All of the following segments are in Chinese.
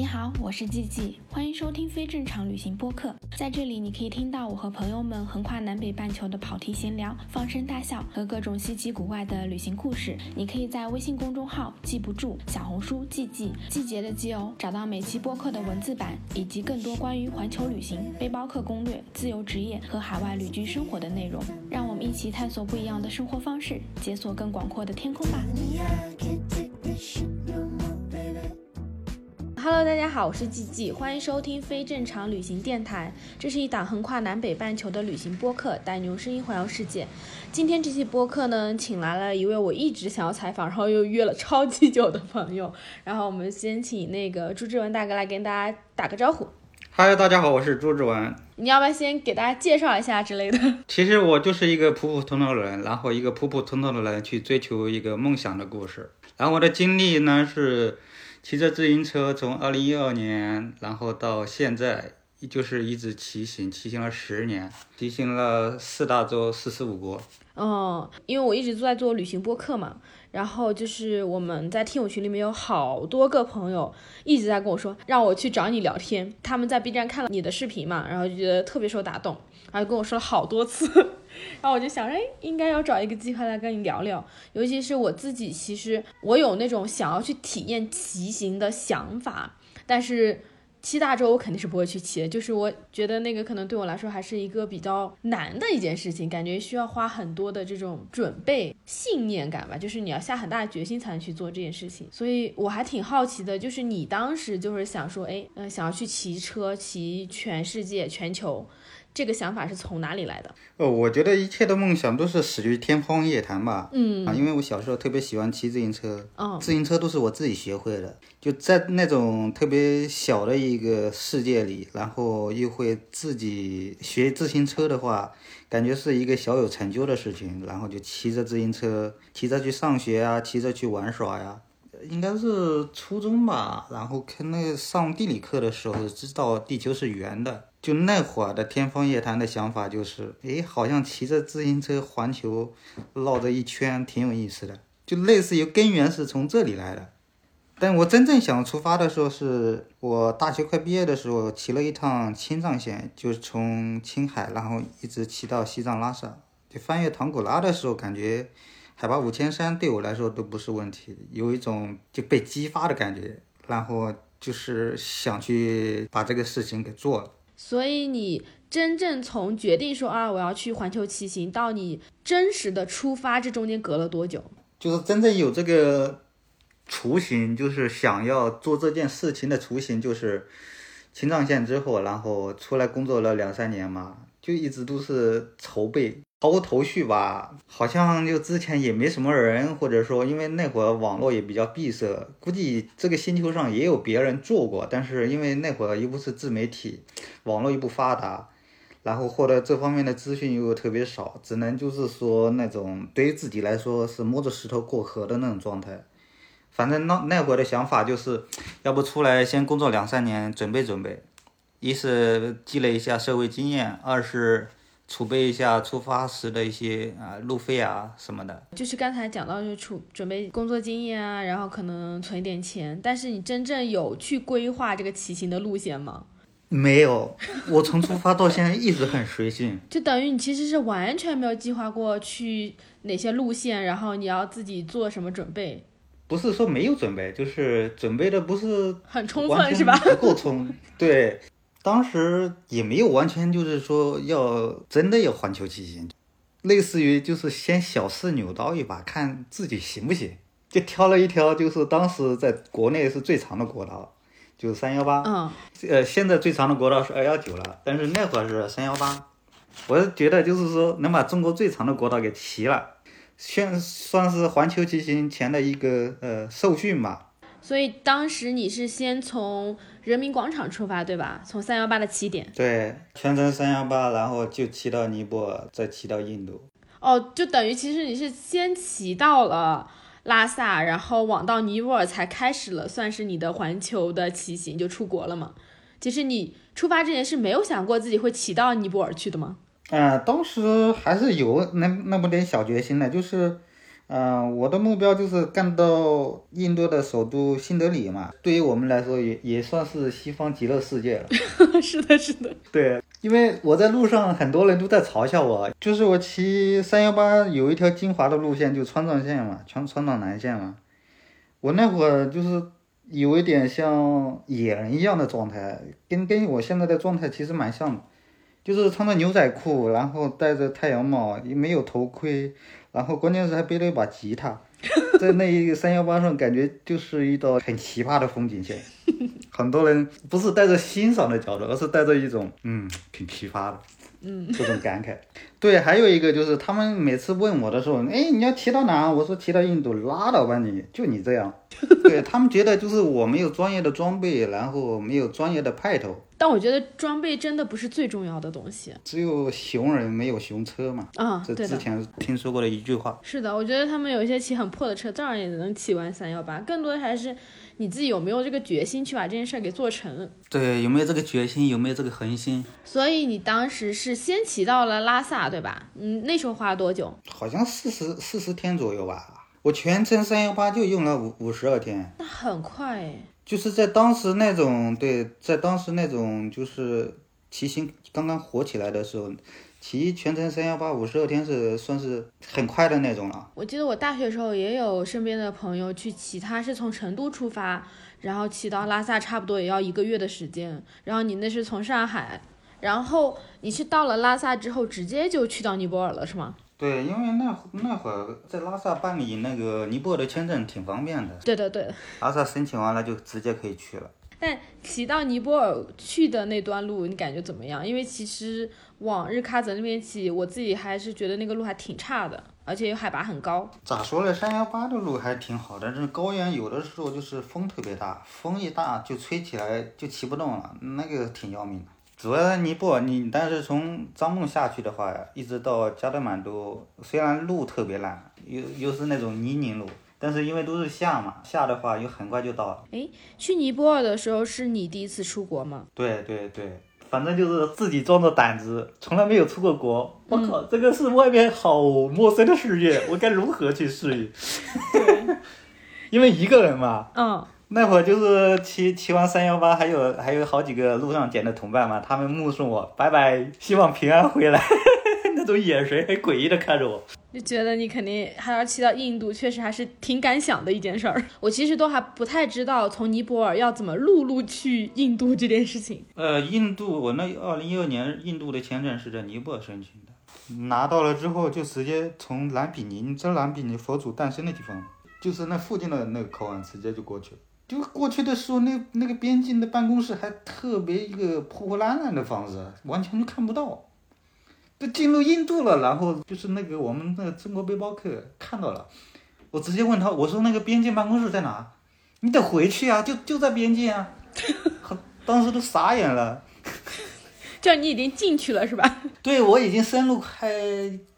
你好，我是季季，欢迎收听非正常旅行播客。在这里，你可以听到我和朋友们横跨南北半球的跑题闲聊、放声大笑和各种稀奇古怪的旅行故事。你可以在微信公众号“记不住”、小红书“季季”季节的季哦，找到每期播客的文字版以及更多关于环球旅行、背包客攻略、自由职业和海外旅居生活的内容。让我们一起探索不一样的生活方式，解锁更广阔的天空吧。Hello，大家好，我是季季，欢迎收听非正常旅行电台。这是一档横跨南北半球的旅行播客，带你用声音环游世界。今天这期播客呢，请来了一位我一直想要采访，然后又约了超级久的朋友。然后我们先请那个朱志文大哥来跟大家打个招呼。嗨，大家好，我是朱志文。你要不要先给大家介绍一下之类的？其实我就是一个普普通通的人，然后一个普普通通的人去追求一个梦想的故事。然后我的经历呢是。骑着自行车从二零一二年，然后到现在，就是一直骑行，骑行了十年，骑行了四大洲四十五国。哦，因为我一直都在做旅行播客嘛，然后就是我们在听友群里面有好多个朋友一直在跟我说，让我去找你聊天。他们在 B 站看了你的视频嘛，然后就觉得特别受打动，然后跟我说了好多次。然后我就想着，哎，应该要找一个机会来跟你聊聊。尤其是我自己，其实我有那种想要去体验骑行的想法，但是七大洲我肯定是不会去骑的。就是我觉得那个可能对我来说还是一个比较难的一件事情，感觉需要花很多的这种准备、信念感吧。就是你要下很大的决心才能去做这件事情。所以我还挺好奇的，就是你当时就是想说，哎，嗯，想要去骑车，骑全世界、全球。这个想法是从哪里来的？哦，我觉得一切的梦想都是始于天方夜谭吧。嗯啊，因为我小时候特别喜欢骑自行车，哦，自行车都是我自己学会的。就在那种特别小的一个世界里，然后又会自己学自行车的话，感觉是一个小有成就的事情。然后就骑着自行车，骑着去上学啊，骑着去玩耍呀。应该是初中吧，然后看那个上地理课的时候，知道地球是圆的。就那会儿的天方夜谭的想法就是，诶，好像骑着自行车环球绕着一圈挺有意思的，就类似于根源是从这里来的。但我真正想出发的时候，是我大学快毕业的时候，骑了一趟青藏线，就是从青海，然后一直骑到西藏拉萨。就翻越唐古拉的时候，感觉海拔五千三对我来说都不是问题，有一种就被激发的感觉，然后就是想去把这个事情给做了。所以你真正从决定说啊我要去环球骑行到你真实的出发，这中间隔了多久？就是真正有这个雏形，就是想要做这件事情的雏形，就是青藏线之后，然后出来工作了两三年嘛，就一直都是筹备。毫无头绪吧，好像就之前也没什么人，或者说因为那会儿网络也比较闭塞，估计这个星球上也有别人做过，但是因为那会儿又不是自媒体，网络又不发达，然后获得这方面的资讯又特别少，只能就是说那种对于自己来说是摸着石头过河的那种状态。反正那那会儿的想法就是，要不出来先工作两三年准备准备，一是积累一下社会经验，二是。储备一下出发时的一些啊路费啊什么的，就是刚才讲到就储准备工作经验啊，然后可能存一点钱。但是你真正有去规划这个骑行的路线吗？没有，我从出发到现在一直很随性。就等于你其实是完全没有计划过去哪些路线，然后你要自己做什么准备？不是说没有准备，就是准备的不是很充分，是吧？不够充，对。当时也没有完全就是说要真的要环球骑行，类似于就是先小试牛刀一把，看自己行不行。就挑了一条，就是当时在国内是最长的国道，就是三幺八。嗯。呃，现在最长的国道是二幺九了，但是那会儿是三幺八。我是觉得就是说能把中国最长的国道给骑了，算算是环球骑行前的一个呃受训吧。所以当时你是先从人民广场出发，对吧？从三幺八的起点。对，全程三幺八，然后就骑到尼泊尔，再骑到印度。哦，就等于其实你是先骑到了拉萨，然后往到尼泊尔才开始了，算是你的环球的骑行，就出国了嘛。其实你出发之前是没有想过自己会骑到尼泊尔去的吗？嗯，当时还是有那那么点小决心的，就是。嗯、我的目标就是干到印度的首都新德里嘛。对于我们来说也，也算是西方极乐世界了。是的，是的。对，因为我在路上，很多人都在嘲笑我，就是我骑三幺八有一条精华的路线，就川藏线嘛，川川藏南线嘛。我那会儿就是有一点像野人一样的状态，跟跟我现在的状态其实蛮像的，就是穿着牛仔裤，然后戴着太阳帽，也没有头盔，然后关键是还背了一把吉他，在那一个三幺八上，感觉就是一道很奇葩的风景线。很多人不是带着欣赏的角度，而是带着一种嗯挺奇葩的，嗯这种感慨。对，还有一个就是他们每次问我的时候，哎，你要骑到哪？我说骑到印度，拉倒吧你，就你这样。对他们觉得就是我没有专业的装备，然后没有专业的派头，但我觉得装备真的不是最重要的东西只有熊人没有熊车嘛。啊。这对，之前听说过的一句话。是的，我觉得他们有一些骑很破的车，照样也能骑完三幺八。更多的还是你自己有没有这个决心去把这件事儿给做成。对，有没有这个决心？有没有这个恒心？所以你当时是先骑到了拉萨，对吧？嗯，那时候花了多久？好像四十四十天左右吧。我全程三幺八就用了五五十二天。那很快哎。就是在当时那种对，在当时那种就是骑行刚刚火起来的时候，骑全程三幺八五十二天是算是很快的那种了。我记得我大学时候也有身边的朋友去骑，他是从成都出发，然后骑到拉萨，差不多也要一个月的时间。然后你那是从上海，然后你是到了拉萨之后，直接就去到尼泊尔了，是吗？对，因为那那会儿在拉萨办理那个尼泊尔的签证挺方便的，对的，对的。拉萨申请完了就直接可以去了。但骑到尼泊尔去的那段路，你感觉怎么样？因为其实往日喀则那边骑，我自己还是觉得那个路还挺差的，而且海拔很高。咋说呢？三幺八的路还挺好的，但是高原有的时候就是风特别大，风一大就吹起来就骑不动了，那个挺要命的。主要尼泊尔，你但是从樟木下去的话，一直到加德满都，虽然路特别烂，又又是那种泥泞路，但是因为都是下嘛，下的话又很快就到了。去尼泊尔的时候是你第一次出国吗？对对对，反正就是自己壮着胆子，从来没有出过国。我靠，这个是外面好陌生的世界，我该如何去适应？因为一个人嘛，嗯，那会儿就是骑骑完三幺八，还有还有好几个路上捡的同伴嘛，他们目送我拜拜，希望平安回来，那种眼神很诡异的看着我。就觉得你肯定还要骑到印度，确实还是挺敢想的一件事儿。我其实都还不太知道从尼泊尔要怎么陆路去印度这件事情。呃，印度我那二零一二年印度的签证是在尼泊尔申请的，拿到了之后就直接从兰比尼，你知道兰比尼佛祖诞生的地方吗，就是那附近的那个口岸，直接就过去了。就过去的时候，那那个边境的办公室还特别一个破破烂烂的房子，完全就看不到。都进入印度了，然后就是那个我们那个中国背包客看到了，我直接问他，我说那个边境办公室在哪？你得回去啊，就就在边境啊。当时都傻眼了。这你已经进去了是吧？对，我已经深入快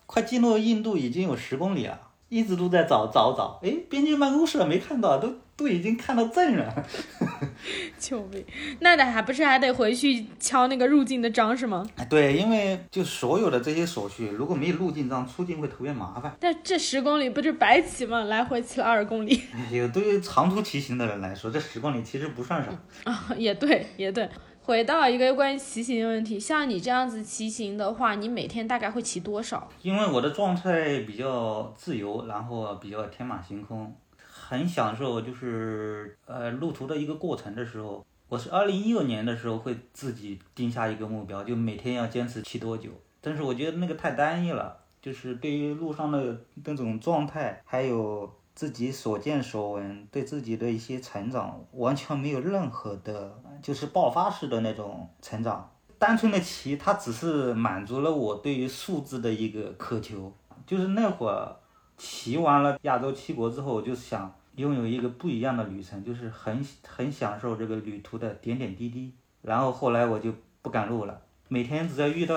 快进入印度已经有十公里了，一直都在找找找，哎，边境办公室没看到，都都已经看到证了。救命！那得还不是还得回去敲那个入境的章是吗？哎，对，因为就所有的这些手续，如果没有入境章，出境会特别麻烦。但这十公里不就白骑吗？来回骑了二十公里哎有对于长途骑行的人来说，这十公里其实不算啥。啊，也对，也对。回到一个关于骑行的问题，像你这样子骑行的话，你每天大概会骑多少？因为我的状态比较自由，然后比较天马行空，很享受就是呃路途的一个过程的时候。我是二零一六年的时候会自己定下一个目标，就每天要坚持骑多久。但是我觉得那个太单一了，就是对于路上的那种状态，还有自己所见所闻，对自己的一些成长，完全没有任何的，就是爆发式的那种成长。单纯的骑，它只是满足了我对于数字的一个渴求。就是那会儿骑完了亚洲七国之后，我就想拥有一个不一样的旅程，就是很很享受这个旅途的点点滴滴。然后后来我就不赶路了，每天只要遇到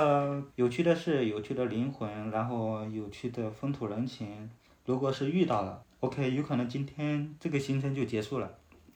有趣的事、有趣的灵魂，然后有趣的风土人情，如果是遇到了，OK，有可能今天这个行程就结束了。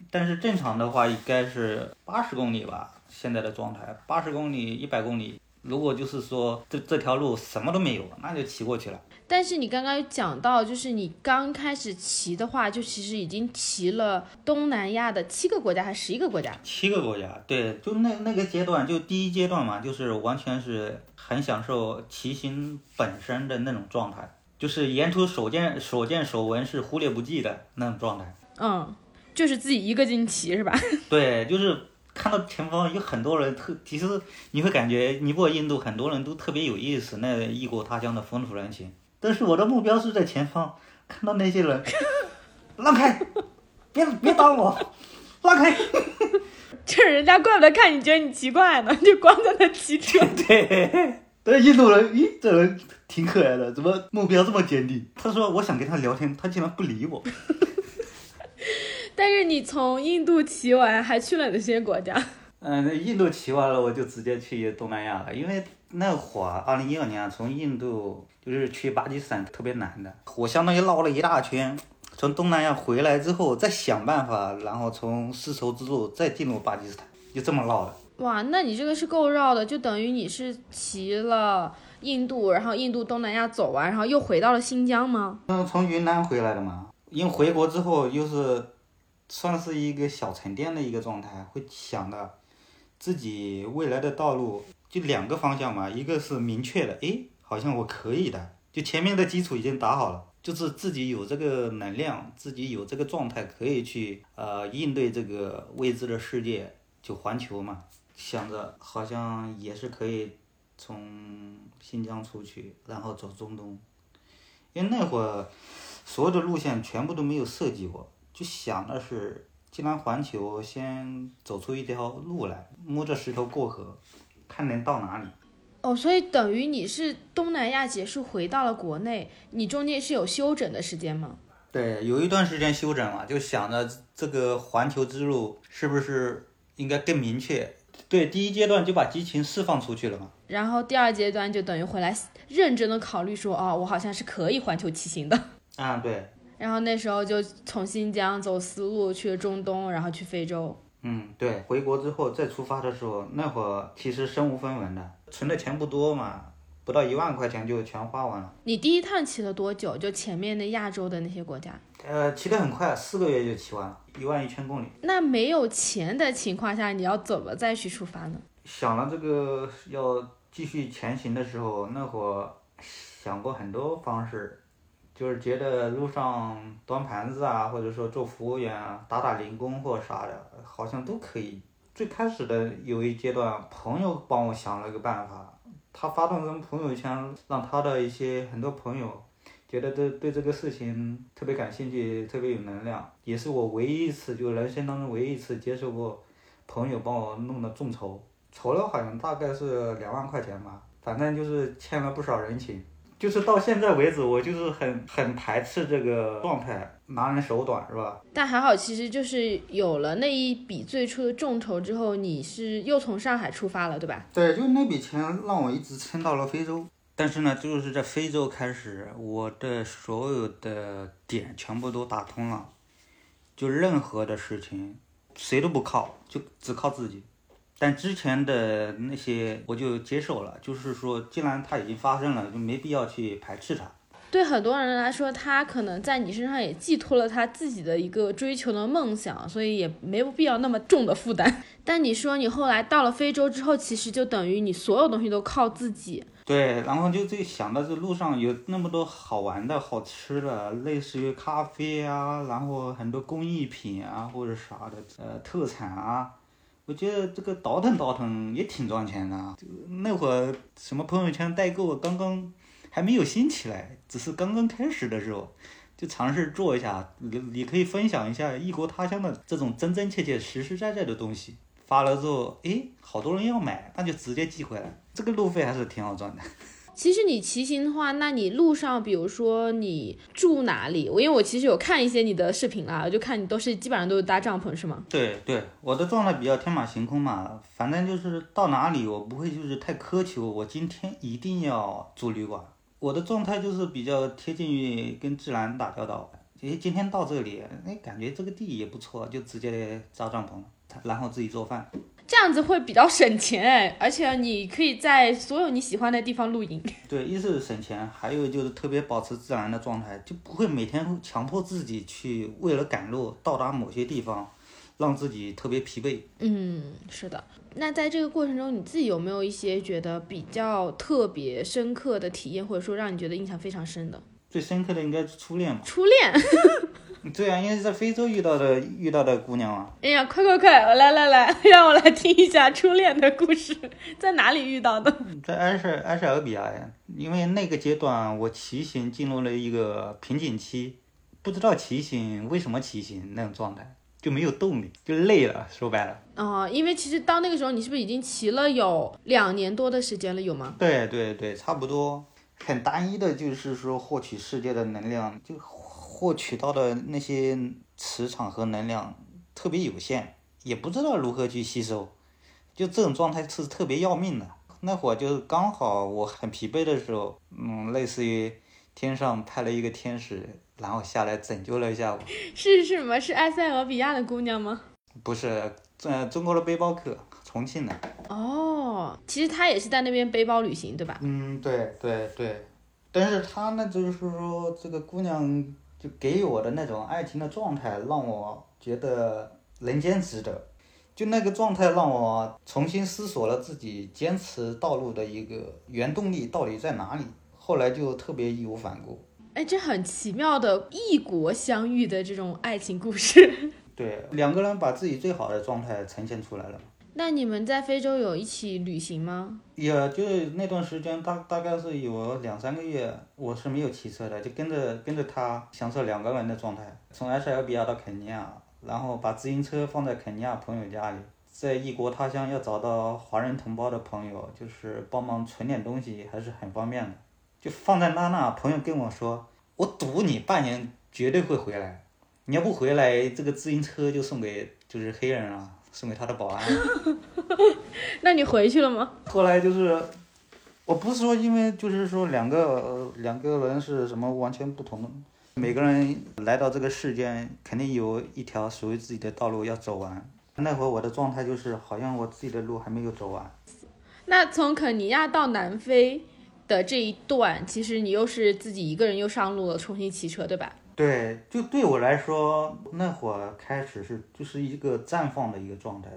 但是正常的话应该是八十公里吧，现在的状态八十公里、一百公里，如果就是说这这条路什么都没有，那就骑过去了。但是你刚刚讲到，就是你刚开始骑的话，就其实已经骑了东南亚的七个国家还是十一个国家？七个国家，对，就那那个阶段，就第一阶段嘛，就是完全是很享受骑行本身的那种状态，就是沿途所见所见所闻是忽略不计的那种状态。嗯，就是自己一个劲骑是吧？对，就是看到前方有很多人特，其实你会感觉尼泊尔、印度很多人都特别有意思，那异国他乡的风土人情。但是我的目标是在前方，看到那些人，让开，别别挡我，让开。这人家怪不得看你觉得你奇怪呢，就光在那骑车。对，对，印度人，咦，这人挺可爱的，怎么目标这么坚定？他说我想跟他聊天，他竟然不理我。但是你从印度骑完，还去了哪些国家？嗯，那印度骑完了，我就直接去东南亚了，因为那会儿二零一二年从印度就是去巴基斯坦特别难的，我相当于绕了一大圈，从东南亚回来之后再想办法，然后从丝绸之路再进入巴基斯坦，就这么绕的。哇，那你这个是够绕的，就等于你是骑了印度，然后印度东南亚走完，然后又回到了新疆吗？嗯，从云南回来的嘛，因为回国之后又是算是一个小沉淀的一个状态，会想的自己未来的道路就两个方向嘛，一个是明确的，诶，好像我可以的，就前面的基础已经打好了，就是自己有这个能量，自己有这个状态可以去呃应对这个未知的世界，就环球嘛，想着好像也是可以从新疆出去，然后走中东，因为那会儿所有的路线全部都没有设计过，就想的是，既然环球，先走出一条路来，摸着石头过河，看能到哪里。哦，所以等于你是东南亚结束回到了国内，你中间是有休整的时间吗？对，有一段时间休整嘛，就想着这个环球之路是不是应该更明确？对，第一阶段就把激情释放出去了嘛。然后第二阶段就等于回来认真的考虑说，哦，我好像是可以环球骑行的。啊，对，然后那时候就从新疆走丝路去了中东，然后去非洲。嗯，对，回国之后再出发的时候，那会儿其实身无分文的，存的钱不多嘛，不到一万块钱就全花完了。你第一趟骑了多久？就前面的亚洲的那些国家？呃，骑得很快，四个月就骑完了，一万一千公里。那没有钱的情况下，你要怎么再去出发呢？想了这个要继续前行的时候，那会想过很多方式，就是觉得路上端盘子啊，或者说做服务员啊，打打零工或啥的，好像都可以。最开始的有一阶段，朋友帮我想了个办法，他发动这种朋友圈，让他的一些很多朋友觉得对对这个事情特别感兴趣，特别有能量，也是我唯一一次，就人生当中唯一一次接受过朋友帮我弄的众筹，筹了好像大概是两万块钱吧，反正就是欠了不少人情。就是到现在为止，我就是很很排斥这个状态，拿人手短是吧？但还好，其实就是有了那一笔最初的众筹之后，你是又从上海出发了，对吧？对，就那笔钱让我一直撑到了非洲。但是呢，就是在非洲开始，我的所有的点全部都打通了，就任何的事情谁都不靠，就只靠自己。但之前的那些我就接受了，就是说，既然它已经发生了，就没必要去排斥它。对很多人来说，他可能在你身上也寄托了他自己的一个追求的梦想，所以也没有必要那么重的负担。但你说你后来到了非洲之后，其实就等于你所有东西都靠自己。对，然后就这想到这路上有那么多好玩的好吃的，类似于咖啡啊，然后很多工艺品啊或者啥的，呃，特产啊。我觉得这个倒腾倒腾也挺赚钱的。就那会儿什么朋友圈代购刚刚还没有兴起来，只是刚刚开始的时候，就尝试做一下。你你可以分享一下异国他乡的这种真真切切、实实在在的东西。发了之后，诶，好多人要买，那就直接寄回来，这个路费还是挺好赚的。其实你骑行的话，那你路上，比如说你住哪里？我因为我其实有看一些你的视频啦，就看你都是基本上都是搭帐篷，是吗？对对，我的状态比较天马行空嘛，反正就是到哪里我不会就是太苛求，我今天一定要住旅馆。我的状态就是比较贴近于跟自然打交道。诶，今天到这里，哎，感觉这个地也不错，就直接扎帐篷，然后自己做饭。这样子会比较省钱哎，而且你可以在所有你喜欢的地方露营。对，一是省钱，还有就是特别保持自然的状态，就不会每天强迫自己去为了赶路到达某些地方，让自己特别疲惫。嗯，是的。那在这个过程中，你自己有没有一些觉得比较特别深刻的体验，或者说让你觉得印象非常深的？最深刻的应该是初恋吧。初恋。对啊，因为是在非洲遇到的遇到的姑娘啊。哎呀，快快快，我来来来，让我来听一下初恋的故事，在哪里遇到的？在埃塞埃塞俄比亚呀，因为那个阶段我骑行进入了一个瓶颈期，不知道骑行为什么骑行那种状态，就没有动力，就累了。说白了。哦，因为其实到那个时候，你是不是已经骑了有两年多的时间了？有吗？对对对，差不多。很单一的，就是说获取世界的能量就。获取到的那些磁场和能量特别有限，也不知道如何去吸收，就这种状态是特别要命的。那会儿就是刚好我很疲惫的时候，嗯，类似于天上派了一个天使，然后下来拯救了一下我。是是什么？是埃塞俄比亚的姑娘吗？不是，嗯，中国的背包客，重庆的。哦，其实他也是在那边背包旅行，对吧？嗯，对对对，但是他呢，就是说这个姑娘。就给我的那种爱情的状态，让我觉得人间值得。就那个状态，让我重新思索了自己坚持道路的一个原动力到底在哪里。后来就特别义无反顾。哎，这很奇妙的异国相遇的这种爱情故事。对，两个人把自己最好的状态呈现出来了。那你们在非洲有一起旅行吗？也就是那段时间，大大概是有两三个月，我是没有骑车的，就跟着跟着他享受两个人的状态，从埃塞俄比亚到肯尼亚，然后把自行车放在肯尼亚朋友家里，在异国他乡要找到华人同胞的朋友，就是帮忙存点东西，还是很方便的。就放在那那，朋友跟我说，我赌你半年绝对会回来，你要不回来，这个自行车就送给就是黑人了。送给他的保安。那你回去了吗？后来就是，我不是说因为就是说两个两个人是什么完全不同的，每个人来到这个世间，肯定有一条属于自己的道路要走完。那会儿我的状态就是，好像我自己的路还没有走完。那从肯尼亚到南非的这一段，其实你又是自己一个人又上路了，重新骑车，对吧？对，就对我来说，那会儿开始是就是一个绽放的一个状态，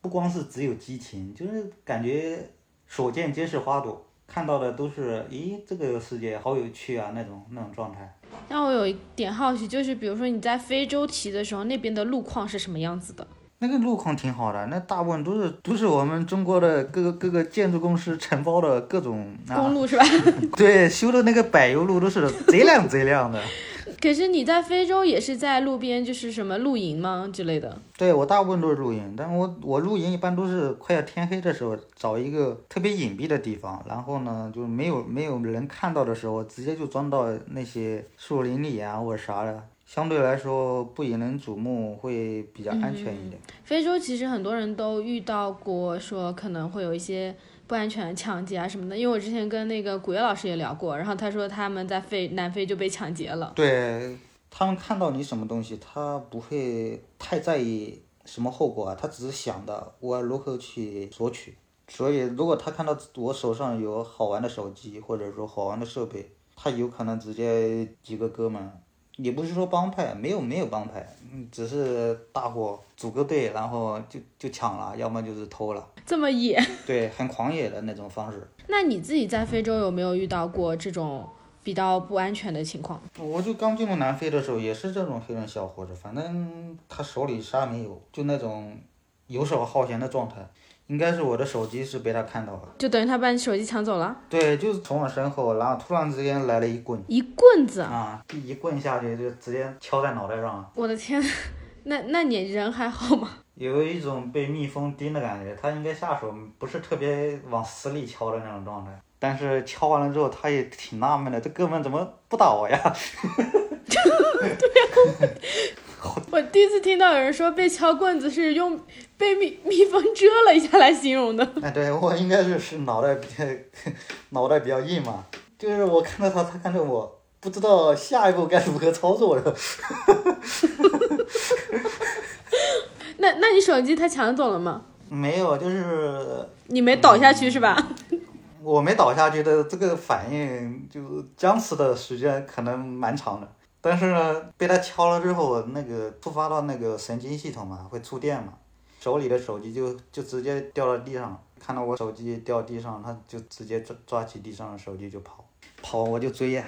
不光是只有激情，就是感觉所见皆是花朵，看到的都是，咦，这个世界好有趣啊，那种那种状态。那我有一点好奇，就是比如说你在非洲骑的时候，那边的路况是什么样子的？那个路况挺好的，那大部分都是都是我们中国的各个各个建筑公司承包的各种公路是吧？对，修的那个柏油路都是贼亮贼亮的。可是你在非洲也是在路边，就是什么露营吗之类的？对我大部分都是露营，但我我露营一般都是快要天黑的时候，找一个特别隐蔽的地方，然后呢就没有没有人看到的时候，直接就钻到那些树林里啊或者啥的，相对来说不引人瞩目，会比较安全一点。非洲其实很多人都遇到过，说可能会有一些。不安全、抢劫啊什么的，因为我之前跟那个古月老师也聊过，然后他说他们在非南非就被抢劫了。对他们看到你什么东西，他不会太在意什么后果啊，他只是想的我如何去索取。所以如果他看到我手上有好玩的手机或者说好玩的设备，他有可能直接几个哥们。也不是说帮派，没有没有帮派，嗯，只是大伙组个队，然后就就抢了，要么就是偷了，这么野，对，很狂野的那种方式。那你自己在非洲有没有遇到过这种比较不安全的情况？我就刚进入南非的时候，也是这种黑人小伙子，反正他手里啥也没有，就那种游手好闲的状态。应该是我的手机是被他看到了，就等于他把你手机抢走了。对，就是从我身后，然后突然之间来了一棍，一棍子啊，一棍下去就直接敲在脑袋上。我的天，那那你人还好吗？有一种被蜜蜂叮的感觉，他应该下手不是特别往死里敲的那种状态，但是敲完了之后，他也挺纳闷的，这哥们怎么不打我呀？对呀。我第一次听到有人说被敲棍子是用被蜜蜜蜂蛰了一下来形容的。哎，对我应该是是脑袋比较脑袋比较硬嘛，就是我看到他，他看着我，不知道下一步该如何操作了。那那你手机他抢走了吗？没有，就是你没倒下去是吧？我没倒下去的这个反应，就僵持的时间可能蛮长的。但是呢，被他敲了之后，那个触发到那个神经系统嘛，会触电嘛，手里的手机就就直接掉到地上，看到我手机掉地上，他就直接抓抓起地上的手机就跑，跑我就追呀，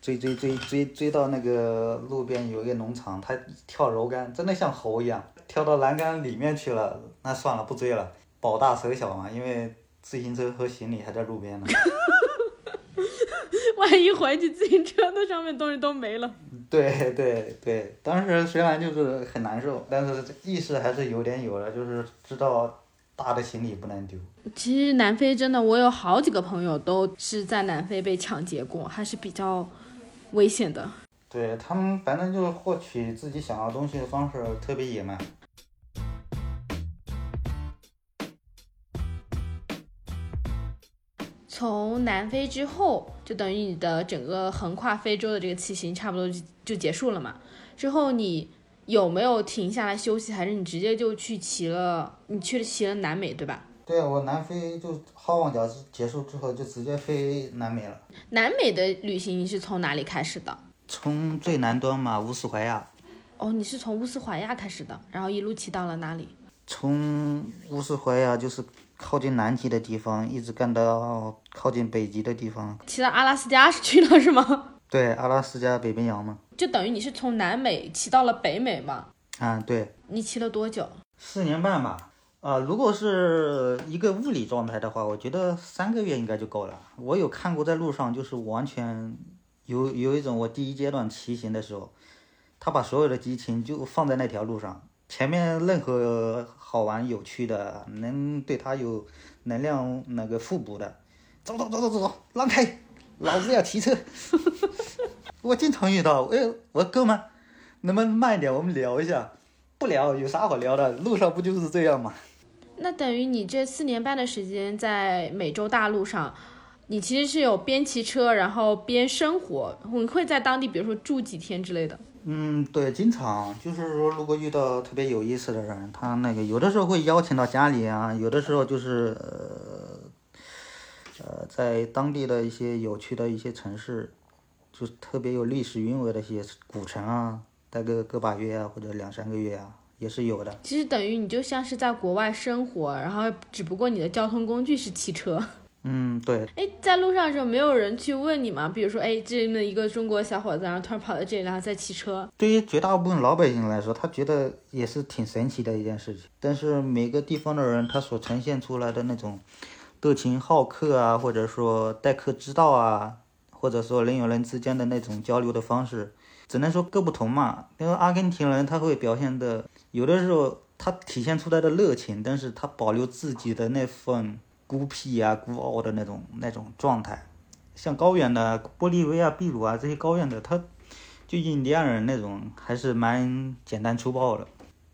追追追追追到那个路边有一个农场，他跳柔杆，真的像猴一样，跳到栏杆里面去了，那算了，不追了，保大守小嘛，因为自行车和行李还在路边呢。万一回去自行车那上面东西都没了。对对对，当时虽然就是很难受，但是意识还是有点有了，就是知道大的行李不能丢。其实南非真的，我有好几个朋友都是在南非被抢劫过，还是比较危险的。对他们，反正就是获取自己想要东西的方式特别野蛮。从南非之后，就等于你的整个横跨非洲的这个骑行差不多就就结束了嘛。之后你有没有停下来休息，还是你直接就去骑了？你去骑了南美，对吧？对啊，我南非就好望角结束之后就直接飞南美了。南美的旅行你是从哪里开始的？从最南端嘛，乌斯怀亚。哦，你是从乌斯怀亚开始的，然后一路骑到了哪里？从乌斯怀亚就是。靠近南极的地方，一直干到靠近北极的地方。骑到阿拉斯加是去了是吗？对，阿拉斯加北冰洋嘛。就等于你是从南美骑到了北美嘛？啊，对。你骑了多久？四年半吧。啊，如果是一个物理状态的话，我觉得三个月应该就够了。我有看过在路上，就是完全有有一种我第一阶段骑行的时候，他把所有的激情就放在那条路上。前面任何好玩有趣的，能对他有能量那个互补的，走走走走走走，让开，老子要骑车。我经常遇到，哎，我说哥们，能不能慢一点，我们聊一下？不聊，有啥好聊的？路上不就是这样吗？那等于你这四年半的时间在美洲大陆上，你其实是有边骑车然后边生活，你会在当地，比如说住几天之类的。嗯，对，经常就是说，如果遇到特别有意思的人，他那个有的时候会邀请到家里啊，有的时候就是呃呃，在当地的一些有趣的一些城市，就特别有历史韵味的一些古城啊，待个个把月啊，或者两三个月啊，也是有的。其实等于你就像是在国外生活，然后只不过你的交通工具是汽车。嗯，对。哎，在路上的时候没有人去问你吗？比如说，哎，这么一个中国小伙子，然后突然跑到这里，然后在骑车。对于绝大部分老百姓来说，他觉得也是挺神奇的一件事情。但是每个地方的人，他所呈现出来的那种热情好客啊，或者说待客之道啊，或者说人与人之间的那种交流的方式，只能说各不同嘛。因为阿根廷人他会表现的，有的时候他体现出来的热情，但是他保留自己的那份。孤僻啊、孤傲的那种那种状态，像高原的玻利维亚、秘鲁啊这些高原的，他就印第安人那种还是蛮简单粗暴的。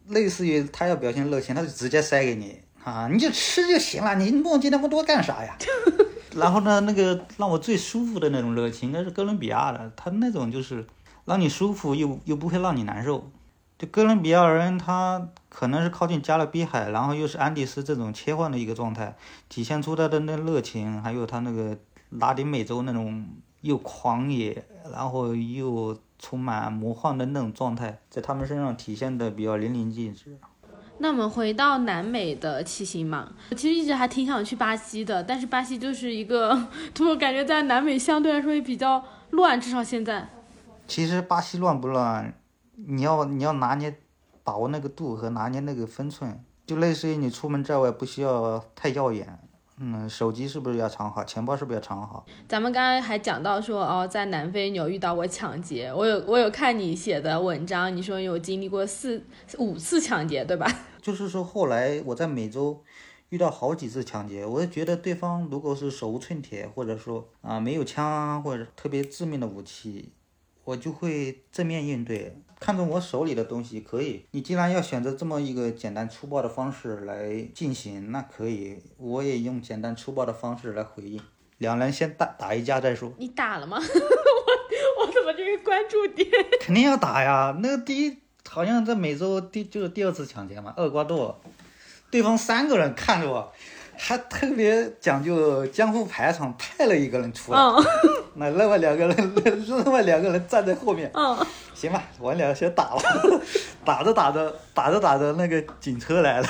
类似于他要表现热情，他就直接塞给你啊，你就吃就行了，你墨迹那么多干啥呀？然后呢，那个让我最舒服的那种热情，应该是哥伦比亚的，他那种就是让你舒服又又不会让你难受。就哥伦比亚人，他可能是靠近加勒比海，然后又是安第斯这种切换的一个状态，体现出他的那热情，还有他那个拉丁美洲那种又狂野，然后又充满魔幻的那种状态，在他们身上体现的比较淋漓尽致。那我们回到南美的骑行嘛，我其实一直还挺想去巴西的，但是巴西就是一个，我感觉在南美相对来说也比较乱，至少现在。其实巴西乱不乱？你要你要拿捏，把握那个度和拿捏那个分寸，就类似于你出门在外不需要太耀眼，嗯，手机是不是要藏好，钱包是不是要藏好？咱们刚刚还讲到说哦，在南非你有遇到过抢劫，我有我有看你写的文章，你说有经历过四五次抢劫，对吧？就是说后来我在美洲遇到好几次抢劫，我就觉得对方如果是手无寸铁，或者说啊没有枪啊，或者特别致命的武器。我就会正面应对，看中我手里的东西可以。你既然要选择这么一个简单粗暴的方式来进行，那可以，我也用简单粗暴的方式来回应。两人先打打一架再说。你打了吗？我我怎么这个关注点？肯定要打呀！那个第一好像在美洲第就是第二次抢劫嘛，厄瓜多，对方三个人看着我，还特别讲究江湖排场，派了一个人出来，嗯那另外两个人，另外两个人站在后面，嗯，行吧，我俩先打了，打着打着，打着打着，那个警车来了，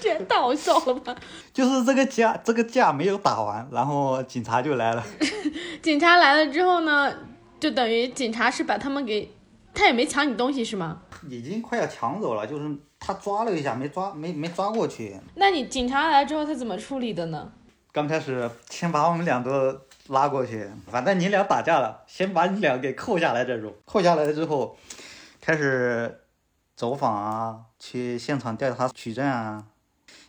这也太好笑了吧！就是这个架，这个架没有打完，然后警察就来了。警察来了之后呢，就等于警察是把他们给，他也没抢你东西是吗？已经快要抢走了，就是他抓了一下，没抓，没没抓过去。那你警察来之后他怎么处理的呢？刚开始先把我们俩都拉过去，反正你俩打架了，先把你俩给扣下来这种。扣下来之后，开始走访啊，去现场调查取证啊。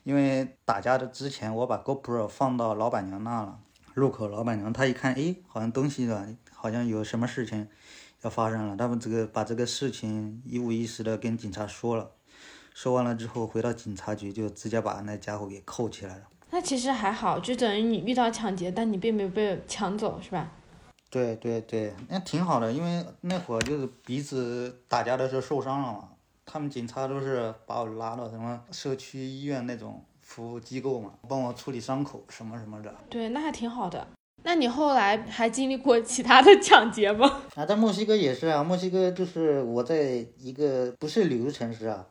因为打架的之前，我把 GoPro 放到老板娘那了，入口老板娘她一看，诶，好像东西了，好像有什么事情要发生了，他们这个把这个事情一五一十的跟警察说了，说完了之后回到警察局就直接把那家伙给扣起来了。那其实还好，就等于你遇到抢劫，但你并没有被抢走，是吧？对对对，那挺好的，因为那会儿就是彼此打架的时候受伤了嘛，他们警察都是把我拉到什么社区医院那种服务机构嘛，帮我处理伤口什么什么的。对，那还挺好的。那你后来还经历过其他的 抢劫吗？啊，在墨西哥也是啊，墨西哥就是我在一个不是旅游城市啊，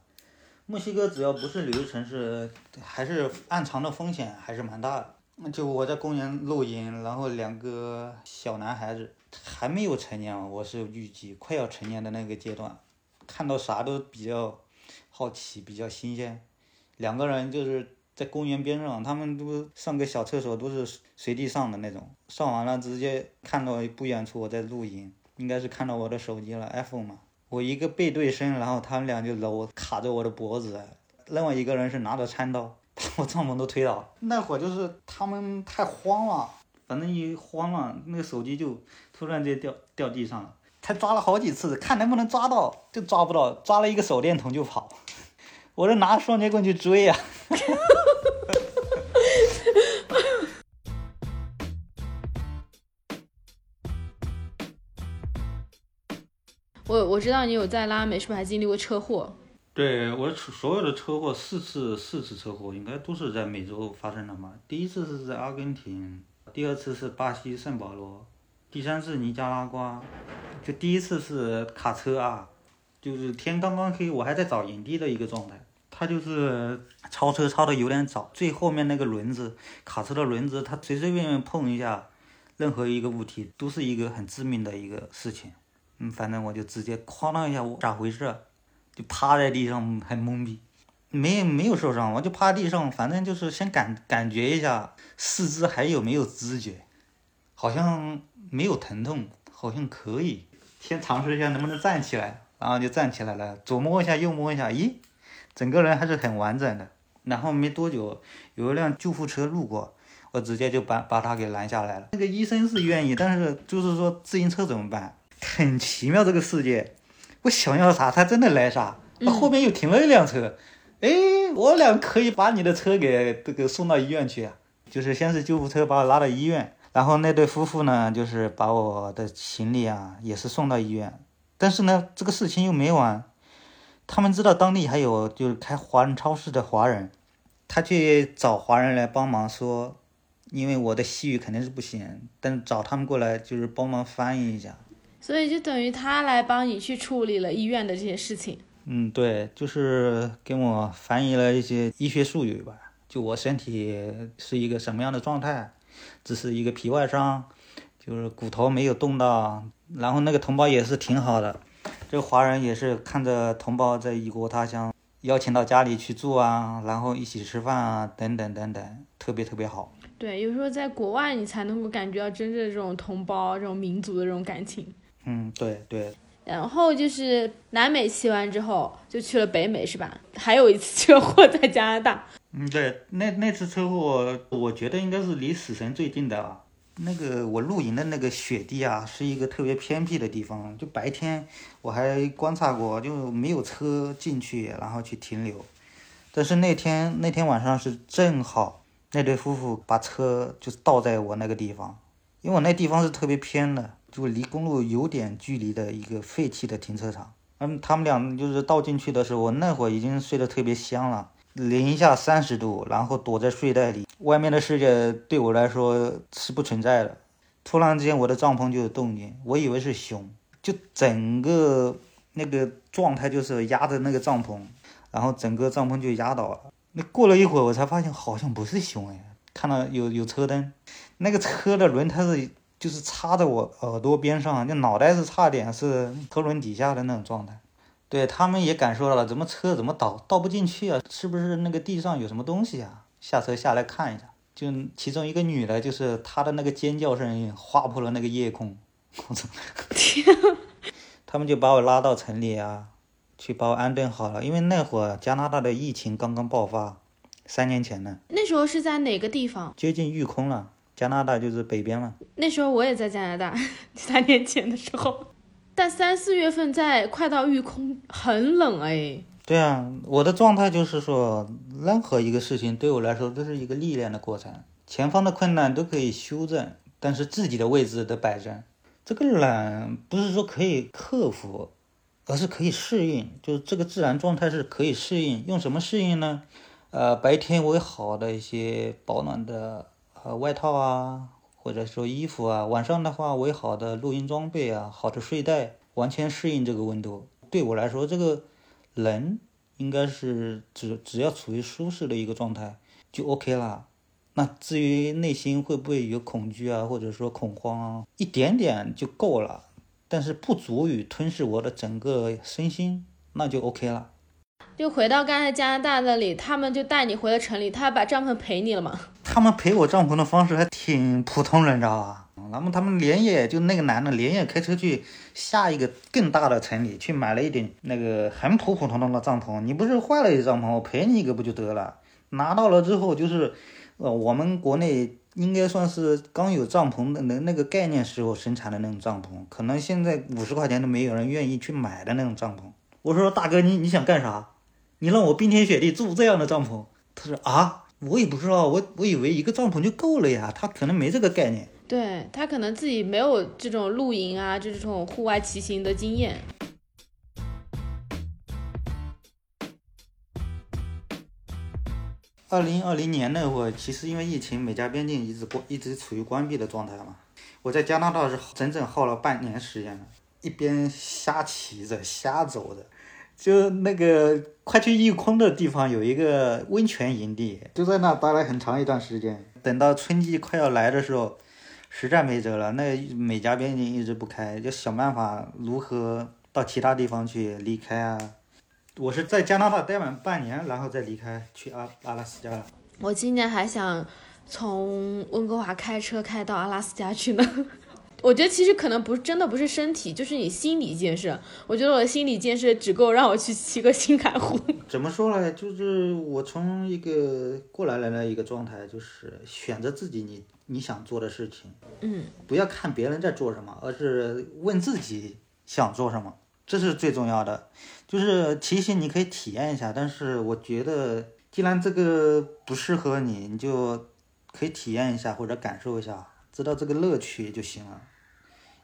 墨西哥只要不是旅游城市，还是暗藏的风险还是蛮大的。就我在公园露营，然后两个小男孩子还没有成年，我是预计快要成年的那个阶段，看到啥都比较好奇，比较新鲜。两个人就是在公园边上，他们都上个小厕所都是随地上的那种，上完了直接看到不远处我在露营，应该是看到我的手机了，iPhone 嘛。我一个背对身，然后他们俩就搂卡着我的脖子，另外一个人是拿着餐刀，把我帐篷都推倒。那会儿就是他们太慌了，反正一慌了，那个手机就突然间掉掉地上了。才抓了好几次，看能不能抓到，就抓不到，抓了一个手电筒就跑。我这拿双截棍去追呀、我我知道你有在拉美，是不是还经历过车祸？对我所有的车祸四次四次车祸应该都是在美洲发生的嘛。第一次是在阿根廷，第二次是巴西圣保罗，第三次尼加拉瓜。就第一次是卡车啊，就是天刚刚黑，我还在找营地的一个状态。他就是超车超的有点早，最后面那个轮子，卡车的轮子，它随随便便碰一下，任何一个物体都是一个很致命的一个事情。嗯，反正我就直接哐当一下，我咋回事？就趴在地上很懵逼，没没有受伤，我就趴地上，反正就是先感感觉一下四肢还有没有知觉，好像没有疼痛，好像可以，先尝试一下能不能站起来，然后就站起来了，左摸一下右摸一下，咦，整个人还是很完整的。然后没多久，有一辆救护车路过，我直接就把把他给拦下来了。那个医生是愿意，但是就是说自行车怎么办？很奇妙这个世界。我想要啥，他真的来啥。那后面又停了一辆车，哎，我俩可以把你的车给这个送到医院去啊。就是先是救护车把我拉到医院，然后那对夫妇呢，就是把我的行李啊也是送到医院。但是呢，这个事情又没完，他们知道当地还有就是开华人超市的华人，他去找华人来帮忙说，因为我的西语肯定是不行，但找他们过来就是帮忙翻译一下。所以就等于他来帮你去处理了医院的这些事情。嗯，对，就是跟我翻译了一些医学术语吧，就我身体是一个什么样的状态，只是一个皮外伤，就是骨头没有动到，然后那个同胞也是挺好的，这个华人也是看着同胞在异国他乡，邀请到家里去住啊，然后一起吃饭啊，等等等等，特别特别好。对，有时候在国外你才能够感觉到真正这种同胞、这种民族的这种感情。嗯，对对，然后就是南美骑完之后，就去了北美，是吧？还有一次车祸在加拿大。嗯，对，那那次车祸，我觉得应该是离死神最近的啊。那个我露营的那个雪地啊，是一个特别偏僻的地方，就白天我还观察过，就没有车进去，然后去停留。但是那天那天晚上是正好那对夫妇把车就倒在我那个地方，因为我那地方是特别偏的，就离公路有点距离的一个废弃的停车场。嗯，他们俩就是倒进去的时候，我那会儿已经睡得特别香了。零下三十度，然后躲在睡袋里，外面的世界对我来说是不存在的。突然之间，我的帐篷就有动静，我以为是熊，就整个那个状态就是压着那个帐篷，然后整个帐篷就压倒了。那过了一会儿，我才发现好像不是熊哎，看到有有车灯，那个车的轮胎是就是插在我耳朵边上，就脑袋是差点是车轮底下的那种状态。对他们也感受到了，怎么车怎么倒倒不进去啊？是不是那个地上有什么东西啊？下车下来看一下。就其中一个女的，就是她的那个尖叫声音划破了那个夜空，我操！天！他们就把我拉到城里啊，去把我安顿好了。因为那会儿加拿大的疫情刚刚爆发，三年前呢。那时候是在哪个地方？接近玉空了，加拿大就是北边嘛。那时候我也在加拿大，三年前的时候。但三四月份在快到玉空，很冷哎。对啊，我的状态就是说，任何一个事情对我来说都是一个历练的过程。前方的困难都可以修正，但是自己的位置得摆正。这个懒不是说可以克服，而是可以适应。就是这个自然状态是可以适应。用什么适应呢？呃，白天我有好的一些保暖的呃外套啊，或者说衣服啊；晚上的话为好的露营装备啊，好的睡袋，完全适应这个温度。对我来说，这个。人应该是只只要处于舒适的一个状态就 OK 了。那至于内心会不会有恐惧啊，或者说恐慌啊，一点点就够了，但是不足以吞噬我的整个身心，那就 OK 了。就回到刚才加拿大那里，他们就带你回了城里，他把帐篷赔你了吗？他们赔我帐篷的方式还挺普通人，知道吧？然后他们连夜就那个男的连夜开车去下一个更大的城里去买了一顶那个很普普通通的帐篷。你不是坏了一帐篷，我赔你一个不就得了？拿到了之后就是，呃，我们国内应该算是刚有帐篷的那那个概念时候生产的那种帐篷，可能现在五十块钱都没有人愿意去买的那种帐篷。我说大哥，你你想干啥？你让我冰天雪地住这样的帐篷？他说啊，我也不知道，我我以为一个帐篷就够了呀。他可能没这个概念。对他可能自己没有这种露营啊，这种户外骑行的经验。二零二零年那会儿，其实因为疫情，美加边境一直关，一直处于关闭的状态嘛。我在加拿大是整整耗了半年时间，一边瞎骑着、瞎走的。就那个快去玉空的地方有一个温泉营地，就在那待了很长一段时间。等到春季快要来的时候。实在没辙了，那美加边境一直不开，就想办法如何到其他地方去离开啊。我是在加拿大待满半年，然后再离开去阿阿拉斯加。我今年还想从温哥华开车开到阿拉斯加去呢。我觉得其实可能不是真的不是身体，就是你心理建设。我觉得我的心理建设只够让我去骑个新海湖。怎么说呢？就是我从一个过来人的一个状态，就是选择自己你你想做的事情。嗯。不要看别人在做什么，而是问自己想做什么，这是最重要的。就是骑行你可以体验一下，但是我觉得既然这个不适合你，你就可以体验一下或者感受一下，知道这个乐趣就行了。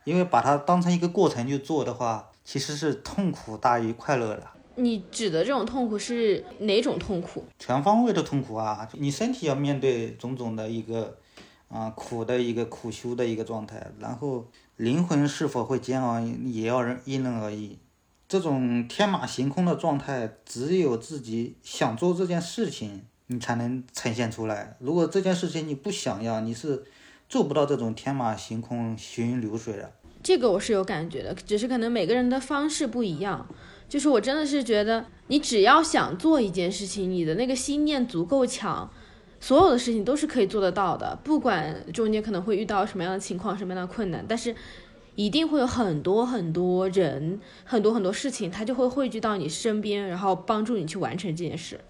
因为把它当成一个过程去做的话，其实是痛苦大于快乐的。你指的这种痛苦是哪种痛苦？全方位的痛苦啊！你身体要面对种种的一个啊苦的一个苦修的一个状态，然后灵魂是否会煎熬，也要人因人而异。这种天马行空的状态，只有自己想做这件事情，你才能呈现出来。如果这件事情你不想要，你是。做不到这种天马行空、行云流水的，这个我是有感觉的，只是可能每个人的方式不一样。就是我真的是觉得，你只要想做一件事情，你的那个心念足够强，所有的事情都是可以做得到的。不管中间可能会遇到什么样的情况、什么样的困难，但是一定会有很多很多人、很多很多事情，他就会汇聚到你身边，然后帮助你去完成这件事。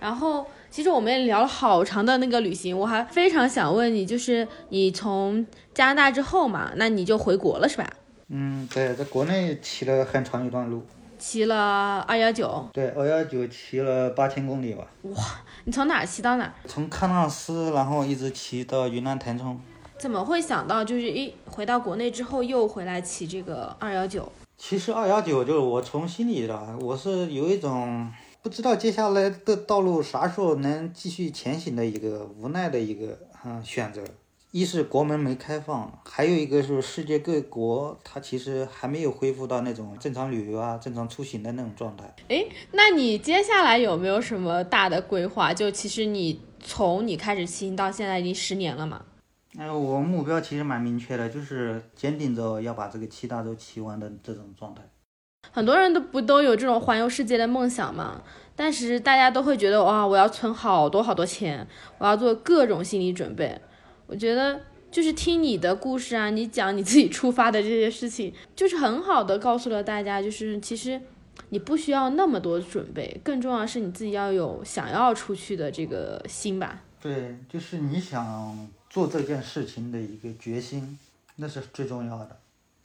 然后。其实我们也聊了好长的那个旅行，我还非常想问你，就是你从加拿大之后嘛，那你就回国了是吧？嗯，对，在国内骑了很长一段路，骑了二幺九。对，二幺九骑了八千公里吧。哇，你从哪骑到哪？从喀纳斯，然后一直骑到云南腾冲。怎么会想到就是一回到国内之后又回来骑这个二幺九？其实二幺九就是我从心里的，我是有一种。不知道接下来的道路啥时候能继续前行的一个无奈的一个嗯选择。一是国门没开放，还有一个是世界各国它其实还没有恢复到那种正常旅游啊、正常出行的那种状态。哎，那你接下来有没有什么大的规划？就其实你从你开始骑行到现在已经十年了嘛？哎，我目标其实蛮明确的，就是坚定着要把这个七大洲骑完的这种状态。很多人都不都有这种环游世界的梦想嘛？但是大家都会觉得哇，我要存好多好多钱，我要做各种心理准备。我觉得就是听你的故事啊，你讲你自己出发的这些事情，就是很好的告诉了大家，就是其实你不需要那么多准备，更重要是你自己要有想要出去的这个心吧。对，就是你想做这件事情的一个决心，那是最重要的，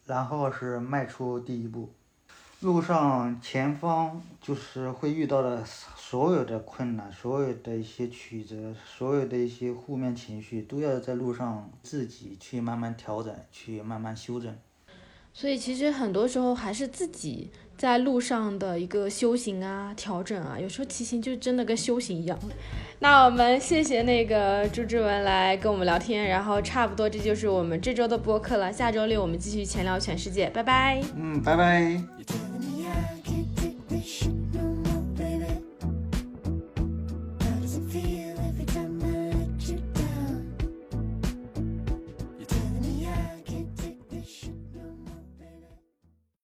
然后是迈出第一步。路上前方就是会遇到的所有的困难，所有的一些曲折，所有的一些负面情绪，都要在路上自己去慢慢调整，去慢慢修正。所以其实很多时候还是自己在路上的一个修行啊、调整啊，有时候骑行就真的跟修行一样。那我们谢谢那个朱志文来跟我们聊天，然后差不多这就是我们这周的播客了。下周六我们继续闲聊全世界，拜拜。嗯，拜拜。